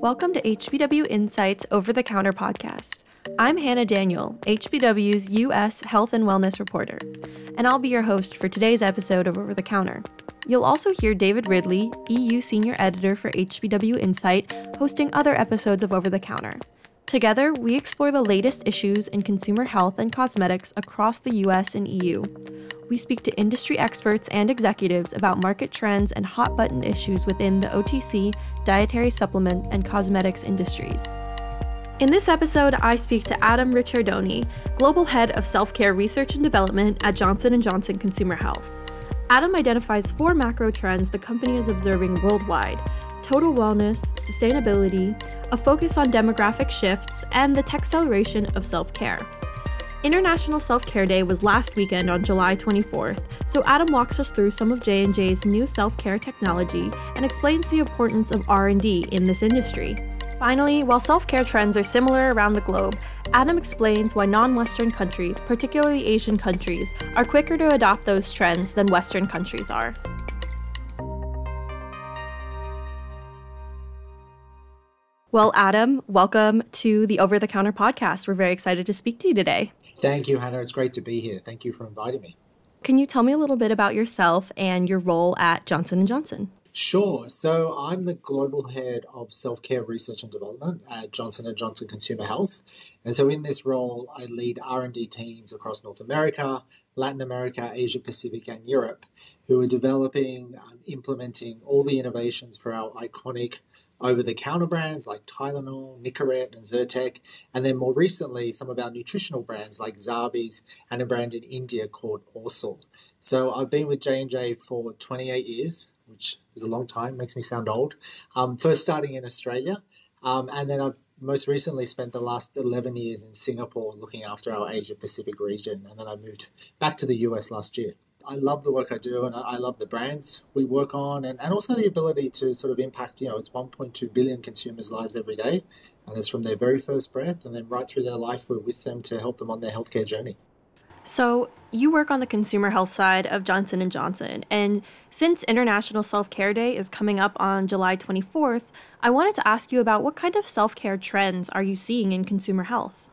Welcome to HBW Insights Over the Counter podcast. I'm Hannah Daniel, HBW's U.S. Health and Wellness reporter, and I'll be your host for today's episode of Over the Counter. You'll also hear David Ridley, EU Senior Editor for HBW Insight, hosting other episodes of Over the Counter. Together, we explore the latest issues in consumer health and cosmetics across the US and EU. We speak to industry experts and executives about market trends and hot button issues within the OTC, dietary supplement, and cosmetics industries. In this episode, I speak to Adam Ricciardoni, Global Head of Self-Care Research and Development at Johnson & Johnson Consumer Health. Adam identifies four macro trends the company is observing worldwide total wellness, sustainability, a focus on demographic shifts, and the tech acceleration of self care. International Self-Care Day was last weekend on July 24th, so Adam walks us through some of J&J's new self-care technology and explains the importance of R&D in this industry. Finally, while self care trends are similar around the globe, Adam explains why non Western countries, particularly Asian countries, are quicker to adopt those trends than Western countries are. Well, Adam, welcome to the Over the Counter podcast. We're very excited to speak to you today. Thank you, Hannah. It's great to be here. Thank you for inviting me. Can you tell me a little bit about yourself and your role at Johnson & Johnson? Sure. So I'm the global head of self-care research and development at Johnson & Johnson Consumer Health. And so in this role, I lead R&D teams across North America, Latin America, Asia Pacific, and Europe, who are developing and implementing all the innovations for our iconic over-the-counter brands like Tylenol, Nicorette, and Zyrtec, and then more recently, some of our nutritional brands like Zarbee's and a brand in India called ORSL. So I've been with J&J for 28 years, which is a long time, makes me sound old. Um, first starting in Australia, um, and then I've most recently spent the last 11 years in Singapore looking after our Asia Pacific region, and then I moved back to the US last year. I love the work I do and I love the brands we work on and, and also the ability to sort of impact, you know, it's 1.2 billion consumers' lives every day. And it's from their very first breath and then right through their life, we're with them to help them on their healthcare journey. So, you work on the consumer health side of Johnson & Johnson, and since International Self-Care Day is coming up on July 24th, I wanted to ask you about what kind of self-care trends are you seeing in consumer health?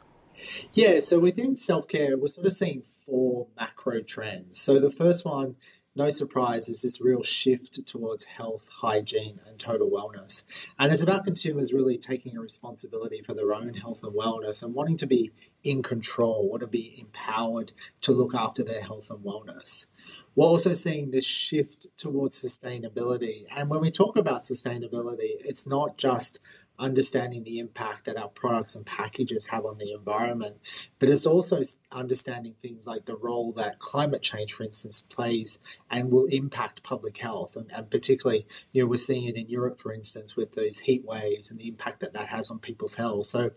Yeah, so within self-care, we're sort of seeing four macro trends. So the first one no surprise, is this real shift towards health, hygiene, and total wellness. And it's about consumers really taking a responsibility for their own health and wellness and wanting to be in control, want to be empowered to look after their health and wellness. We're also seeing this shift towards sustainability. And when we talk about sustainability, it's not just understanding the impact that our products and packages have on the environment, but it's also understanding things like the role that climate change, for instance, plays and will impact public health. And, and particularly, you know, we're seeing it in Europe, for instance, with these heat waves and the impact that that has on people's health. So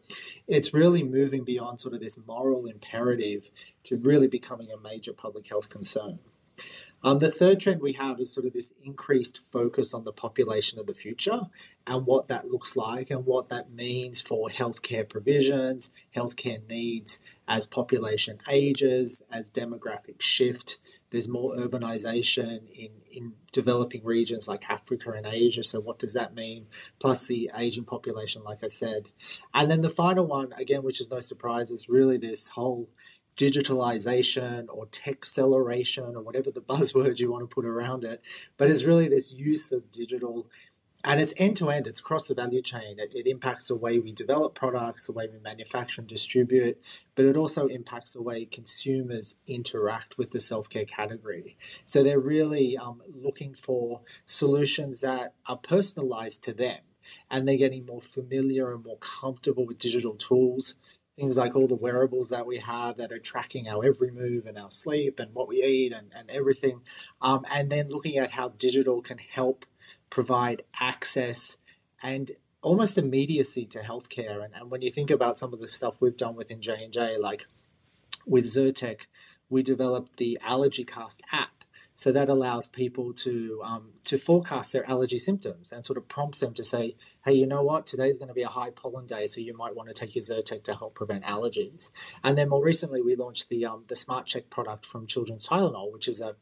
it's really moving beyond sort of this moral imperative to really becoming a major public health concern. Um, the third trend we have is sort of this increased focus on the population of the future and what that looks like and what that means for healthcare provisions, healthcare needs as population ages, as demographic shift. There's more urbanization in, in developing regions like Africa and Asia. So, what does that mean? Plus the aging population, like I said. And then the final one, again, which is no surprise, is really this whole digitalization or tech acceleration or whatever the buzzword you want to put around it, but it's really this use of digital and it's end to end, it's across the value chain. It, it, impacts the way we develop products, the way we manufacture and distribute, but it also impacts the way consumers interact with the self care category. So they're really um, looking for solutions that are personalized to them and they're getting more familiar and more comfortable with digital tools things like all the wearables that we have that are tracking our every move and our sleep and what we eat and, and everything. Um, and then looking at how digital can help provide access and almost immediacy to healthcare. And, and when you think about some of the stuff we've done within J&J, like with Zyrtec, we developed the AllergyCast app so that allows people to um, to forecast their allergy symptoms and sort of prompts them to say, hey, you know what, today's going to be a high pollen day, so you might want to take your Zyrtec to help prevent allergies. And then more recently, we launched the um, the Smart Check product from Children's Tylenol, which is a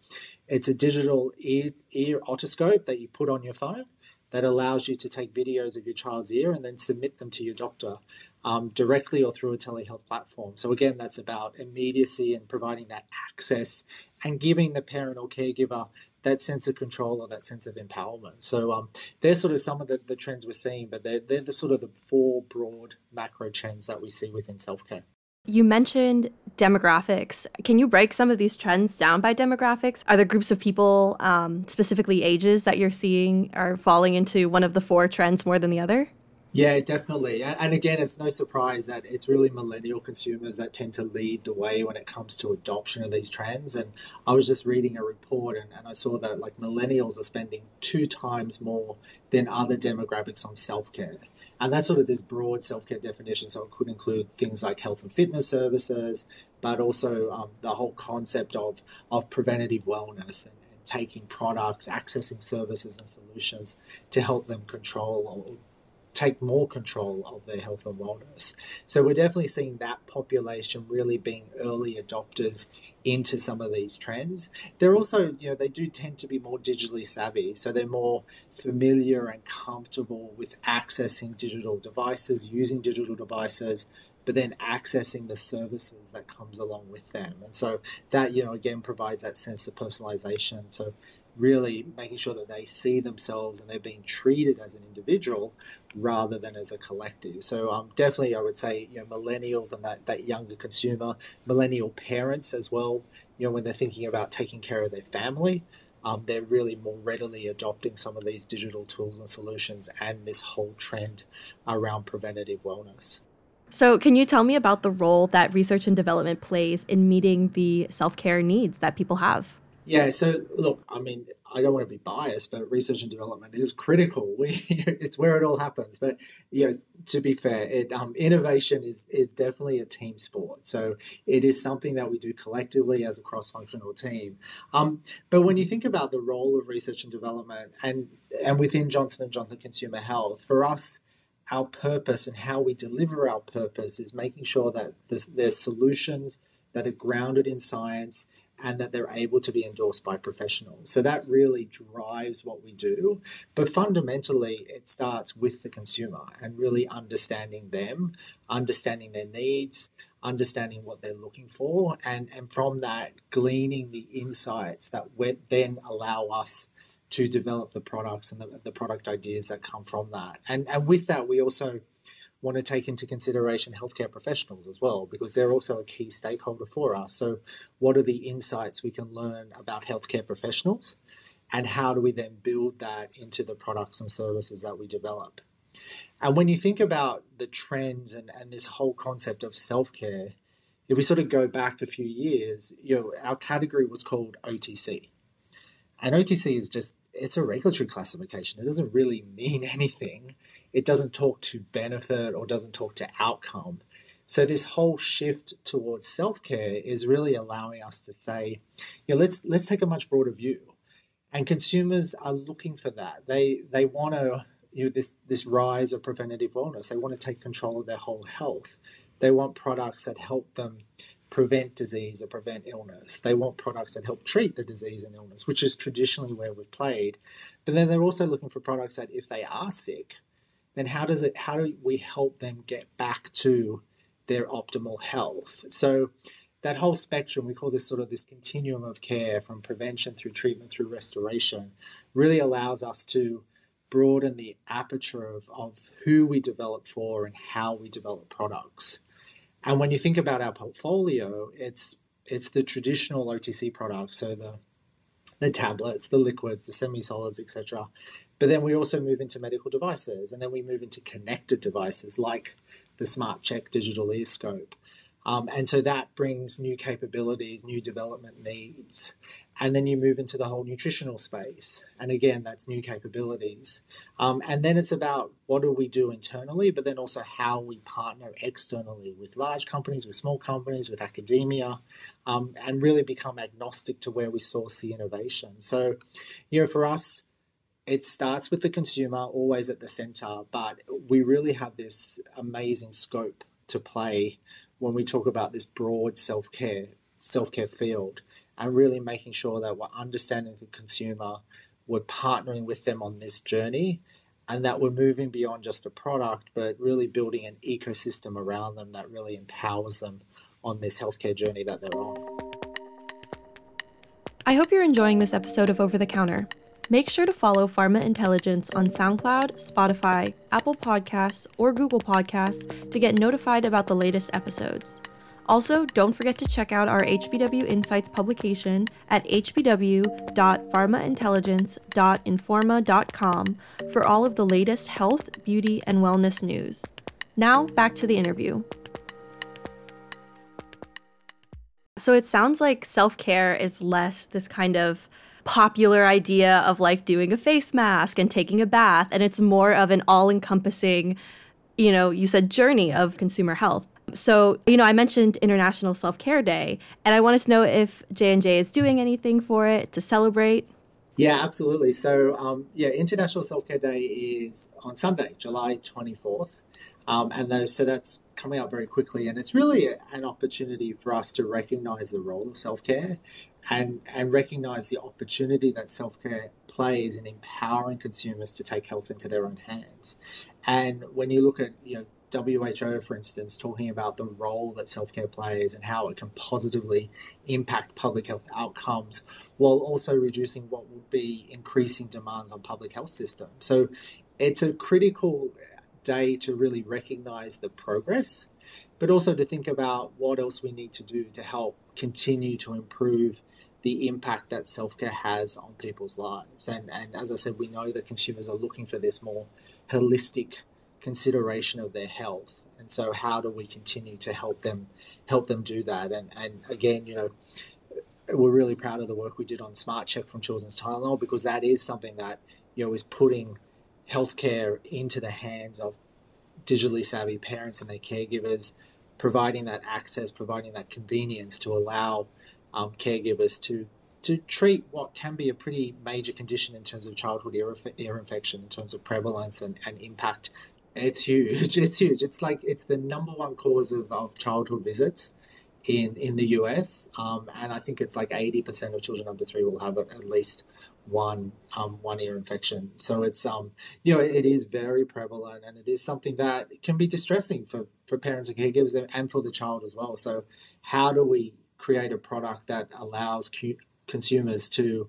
It's a digital ear, ear otoscope that you put on your phone that allows you to take videos of your child's ear and then submit them to your doctor um, directly or through a telehealth platform. So, again, that's about immediacy and providing that access and giving the parent or caregiver that sense of control or that sense of empowerment. So, um, they're sort of some of the, the trends we're seeing, but they're, they're the sort of the four broad macro trends that we see within self care. You mentioned demographics. Can you break some of these trends down by demographics? Are there groups of people, um, specifically ages, that you're seeing are falling into one of the four trends more than the other? Yeah, definitely. And again, it's no surprise that it's really millennial consumers that tend to lead the way when it comes to adoption of these trends. And I was just reading a report and, and I saw that like millennials are spending two times more than other demographics on self care. And that's sort of this broad self care definition. So it could include things like health and fitness services, but also um, the whole concept of, of preventative wellness and, taking products, accessing services and solutions to help them control or take more control of their health and wellness. So we're definitely seeing that population really being early adopters into some of these trends. They're also, you know, they do tend to be more digitally savvy, so they're more familiar and comfortable with accessing digital devices, using digital devices, but then accessing the services that comes along with them. And so that, you know, again provides that sense of personalization. So really making sure that they see themselves and they're being treated as an individual rather than as a collective. So um, definitely, I would say you know millennials and that that younger consumer, millennial parents as well. You know when they're thinking about taking care of their family, um, they're really more readily adopting some of these digital tools and solutions and this whole trend around preventative wellness. So, can you tell me about the role that research and development plays in meeting the self care needs that people have? Yeah, so look, I mean, I don't want to be biased, but research and development is critical. We, it's where it all happens. But you know, to be fair, it, um, innovation is is definitely a team sport. So it is something that we do collectively as a cross-functional team. Um, but when you think about the role of research and development, and and within Johnson and Johnson Consumer Health, for us, our purpose and how we deliver our purpose is making sure that there's, there's solutions that are grounded in science and that they're able to be endorsed by professionals. So that really drives what we do. But fundamentally, it starts with the consumer and really understanding them, understanding their needs, understanding what they're looking for, and, and from that, gleaning the insights that then allow us to develop the products and the, the product ideas that come from that. And, and with that, we also want to take into consideration healthcare professionals as well, because they're also a key stakeholder for us. So, what are the insights we can learn about healthcare professionals, and how do we then build that into the products and services that we develop? And when you think about the trends and, and this whole concept of self care, if we sort of go back a few years, you know, our category was called OTC. And OTC is just, it's a regulatory classification. It doesn't really mean anything it doesn't talk to benefit or doesn't talk to outcome. So this whole shift towards self-care is really allowing us to say, you know, let's let's take a much broader view. And consumers are looking for that. They they want to you know this this rise of preventative wellness. They want to take control of their whole health. They want products that help them prevent disease or prevent illness. They want products that help treat the disease and illness, which is traditionally where we've played. But then they're also looking for products that if they are sick, then how does it how do we help them get back to their optimal health? So that whole spectrum we call this sort of this continuum of care from prevention through treatment through restoration really allows us to broaden the aperture of, of who we develop for and how we develop products. And when you think about our portfolio it's it's the traditional otc products so the the tablets, the liquids, the semi-solids, etc. But then we also move into medical devices, and then we move into connected devices like the Smart Check digital ear scope. Um, and so that brings new capabilities, new development needs. And then you move into the whole nutritional space. And again, that's new capabilities. Um, and then it's about what do we do internally, but then also how we partner externally with large companies, with small companies, with academia, um, and really become agnostic to where we source the innovation. So, you know, for us, it starts with the consumer, always at the center, but we really have this amazing scope to play when we talk about this broad self care self care field. and really making sure that we're understanding the consumer, we're partnering with them on this journey, and that we're moving beyond just a product, but really building an ecosystem around them that really empowers them on this healthcare journey that they're on. I hope you're enjoying this episode of Over the Counter. Make sure to follow Pharma Intelligence on SoundCloud, Spotify, Apple Podcasts, or Google Podcasts to get notified about the latest episodes. Also, don't forget to check out our HBW Insights publication at hbw.pharmaintelligence.informa.com for all of the latest health, beauty, and wellness news. Now, back to the interview. So it sounds like self care is less this kind of popular idea of like doing a face mask and taking a bath, and it's more of an all encompassing, you know, you said journey of consumer health. So, you know, I mentioned International Self Care Day, and I wanted to know if J and J is doing anything for it to celebrate. Yeah, absolutely. So, um, yeah, International Self Care Day is on Sunday, July 24th. Um, and so that's coming up very quickly. And it's really an opportunity for us to recognize the role of self care and, and recognize the opportunity that self care plays in empowering consumers to take health into their own hands. And when you look at, you know, WHO, for instance, talking about the role that self care plays and how it can positively impact public health outcomes while also reducing what would be increasing demands on public health systems. So it's a critical day to really recognize the progress, but also to think about what else we need to do to help continue to improve the impact that self care has on people's lives. And, and as I said, we know that consumers are looking for this more holistic consideration of their health. And so, how do we continue to help them help them do that? And and again, you know, we're really proud of the work we did on Smart Check from Children's Tylenol because that is something that you know is putting healthcare into the hands of digitally savvy parents and their caregivers, providing that access, providing that convenience to allow um, caregivers to to treat what can be a pretty major condition in terms of childhood ear, ear infection, in terms of prevalence and, and impact it's huge. It's huge. It's like it's the number one cause of, of childhood visits in in the US, um, and I think it's like eighty percent of children under three will have at least one um, one ear infection. So it's um you know it is very prevalent, and it is something that can be distressing for for parents and caregivers and for the child as well. So how do we create a product that allows consumers to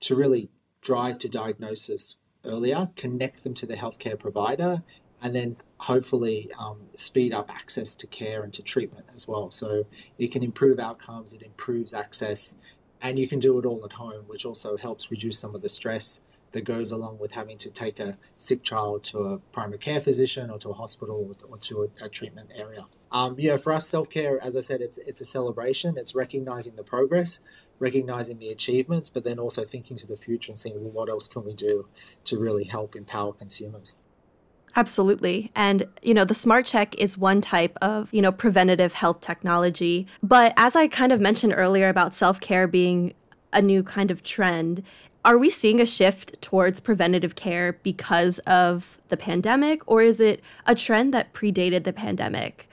to really drive to diagnosis earlier, connect them to the healthcare provider, and then hopefully um, speed up access to care and to treatment as well. So it can improve outcomes, it improves access, and you can do it all at home, which also helps reduce some of the stress that goes along with having to take a sick child to a primary care physician or to a hospital or to a, a treatment area. Um, yeah, for us, self care, as I said, it's it's a celebration. It's recognizing the progress, recognizing the achievements, but then also thinking to the future and saying, well, what else can we do to really help empower consumers? Absolutely. And, you know, the smart check is one type of, you know, preventative health technology. But as I kind of mentioned earlier about self care being a new kind of trend, are we seeing a shift towards preventative care because of the pandemic, or is it a trend that predated the pandemic?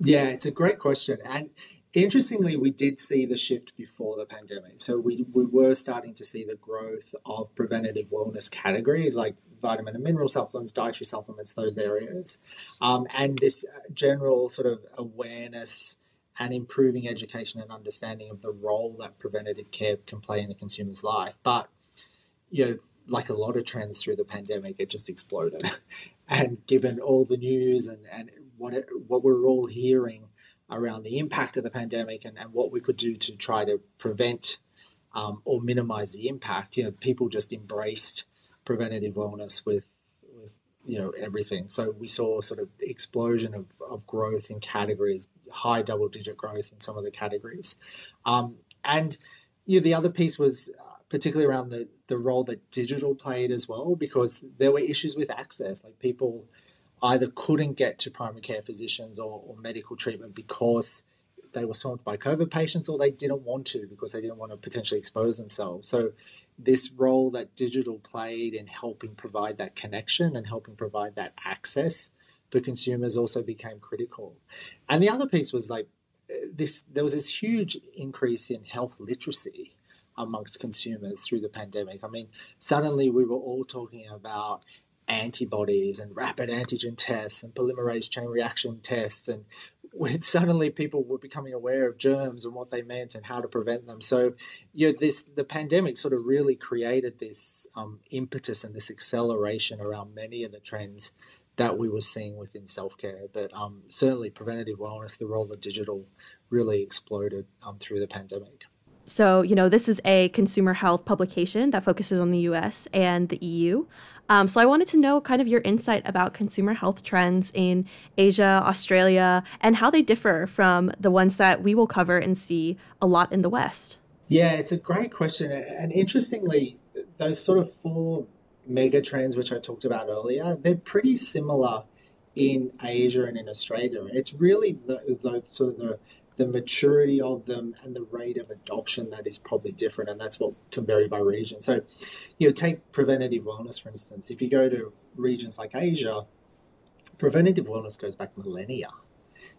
Yeah, it's a great question. And interestingly, we did see the shift before the pandemic. So we, we were starting to see the growth of preventative wellness categories like vitamin and mineral supplements, dietary supplements, those areas. Um, and this general sort of awareness and improving education and understanding of the role that preventative care can play in a consumer's life. But, you know, like a lot of trends through the pandemic, it just exploded. and given all the news and, and what, it, what we're all hearing around the impact of the pandemic and, and what we could do to try to prevent um, or minimize the impact, you know, people just embraced preventative wellness with you know everything. So we saw sort of explosion of, of growth in categories, high double digit growth in some of the categories, um, and you know, the other piece was uh, particularly around the the role that digital played as well, because there were issues with access, like people either couldn't get to primary care physicians or, or medical treatment because they were swamped by COVID patients or they didn't want to because they didn't want to potentially expose themselves. So, this role that digital played in helping provide that connection and helping provide that access for consumers also became critical. And the other piece was like this there was this huge increase in health literacy amongst consumers through the pandemic. I mean, suddenly we were all talking about antibodies and rapid antigen tests and polymerase chain reaction tests and when suddenly people were becoming aware of germs and what they meant and how to prevent them. So, you know, this the pandemic sort of really created this um, impetus and this acceleration around many of the trends that we were seeing within self care. But um, certainly, preventative wellness, the role of digital, really exploded um, through the pandemic. So, you know, this is a consumer health publication that focuses on the US and the EU. Um, so, I wanted to know kind of your insight about consumer health trends in Asia, Australia, and how they differ from the ones that we will cover and see a lot in the West. Yeah, it's a great question. And interestingly, those sort of four mega trends, which I talked about earlier, they're pretty similar in Asia and in Australia. It's really the, the sort of the the maturity of them and the rate of adoption that is probably different, and that's what can vary by region. So, you know, take preventative wellness for instance. If you go to regions like Asia, preventative wellness goes back millennia.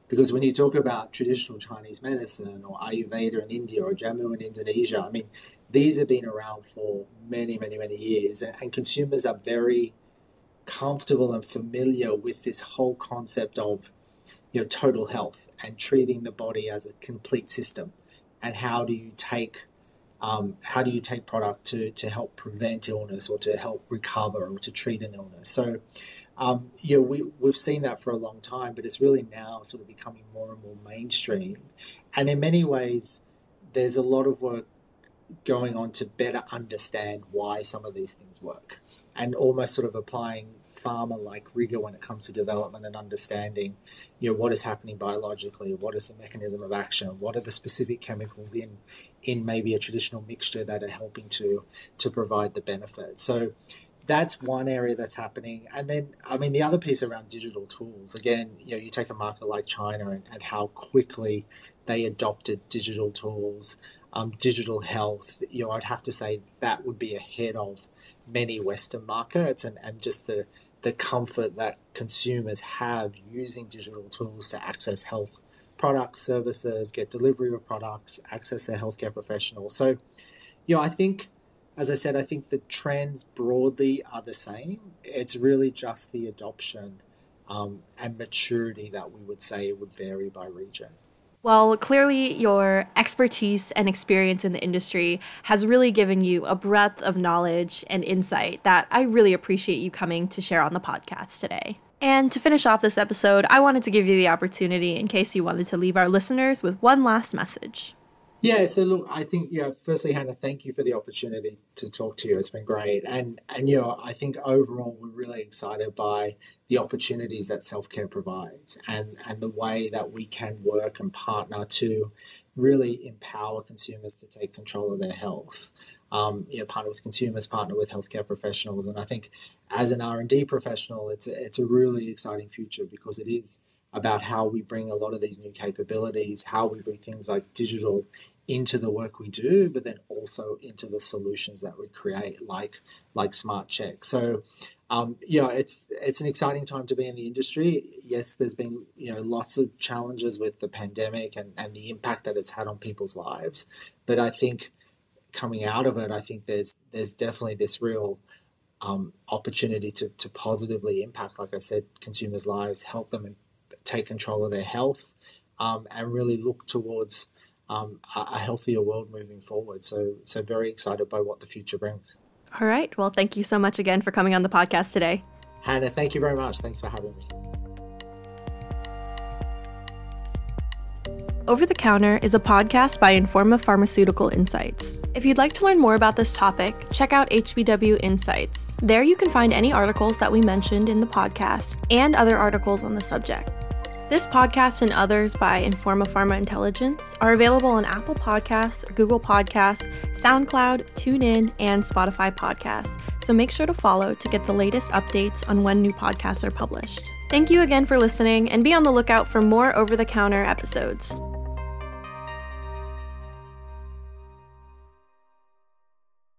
Because when you talk about traditional Chinese medicine or Ayurveda in India or Jamu in Indonesia, I mean, these have been around for many, many, many years, and consumers are very comfortable and familiar with this whole concept of you know, total health and treating the body as a complete system. And how do you take um, how do you take product to, to help prevent illness or to help recover or to treat an illness? So, um, you know, we, we've seen that for a long time, but it's really now sort of becoming more and more mainstream. And in many ways, there's a lot of work going on to better understand why some of these things work and almost sort of applying pharma like rigor when it comes to development and understanding you know what is happening biologically what is the mechanism of action what are the specific chemicals in in maybe a traditional mixture that are helping to to provide the benefit so that's one area that's happening. And then, I mean, the other piece around digital tools, again, you know, you take a market like China and, and how quickly they adopted digital tools um, digital health, you know, I'd have to say that would be ahead of many Western markets and, and just the, the comfort that consumers have using digital tools to access health products, services, get delivery of products, access their healthcare professionals. So, you know, I think, as I said, I think the trends broadly are the same. It's really just the adoption um, and maturity that we would say would vary by region. Well, clearly, your expertise and experience in the industry has really given you a breadth of knowledge and insight that I really appreciate you coming to share on the podcast today. And to finish off this episode, I wanted to give you the opportunity in case you wanted to leave our listeners with one last message. Yeah, so look, I think yeah. Firstly, Hannah, thank you for the opportunity to talk to you. It's been great, and and you know, I think overall we're really excited by the opportunities that self care provides, and and the way that we can work and partner to really empower consumers to take control of their health. Um, you know, partner with consumers, partner with healthcare professionals, and I think as an R and D professional, it's a, it's a really exciting future because it is about how we bring a lot of these new capabilities, how we bring things like digital into the work we do, but then also into the solutions that we create, like like Smart Check. So, um, yeah, it's it's an exciting time to be in the industry. Yes, there's been you know lots of challenges with the pandemic and, and the impact that it's had on people's lives, but I think coming out of it, I think there's there's definitely this real um, opportunity to, to positively impact, like I said, consumers' lives, help them take control of their health, um, and really look towards um, a healthier world moving forward. So, so very excited by what the future brings. All right. Well, thank you so much again for coming on the podcast today. Hannah, thank you very much. Thanks for having me. Over the Counter is a podcast by Informa Pharmaceutical Insights. If you'd like to learn more about this topic, check out HBW Insights. There you can find any articles that we mentioned in the podcast and other articles on the subject. This podcast and others by Informa Pharma Intelligence are available on Apple Podcasts, Google Podcasts, SoundCloud, TuneIn, and Spotify Podcasts, so make sure to follow to get the latest updates on when new podcasts are published. Thank you again for listening, and be on the lookout for more over the counter episodes.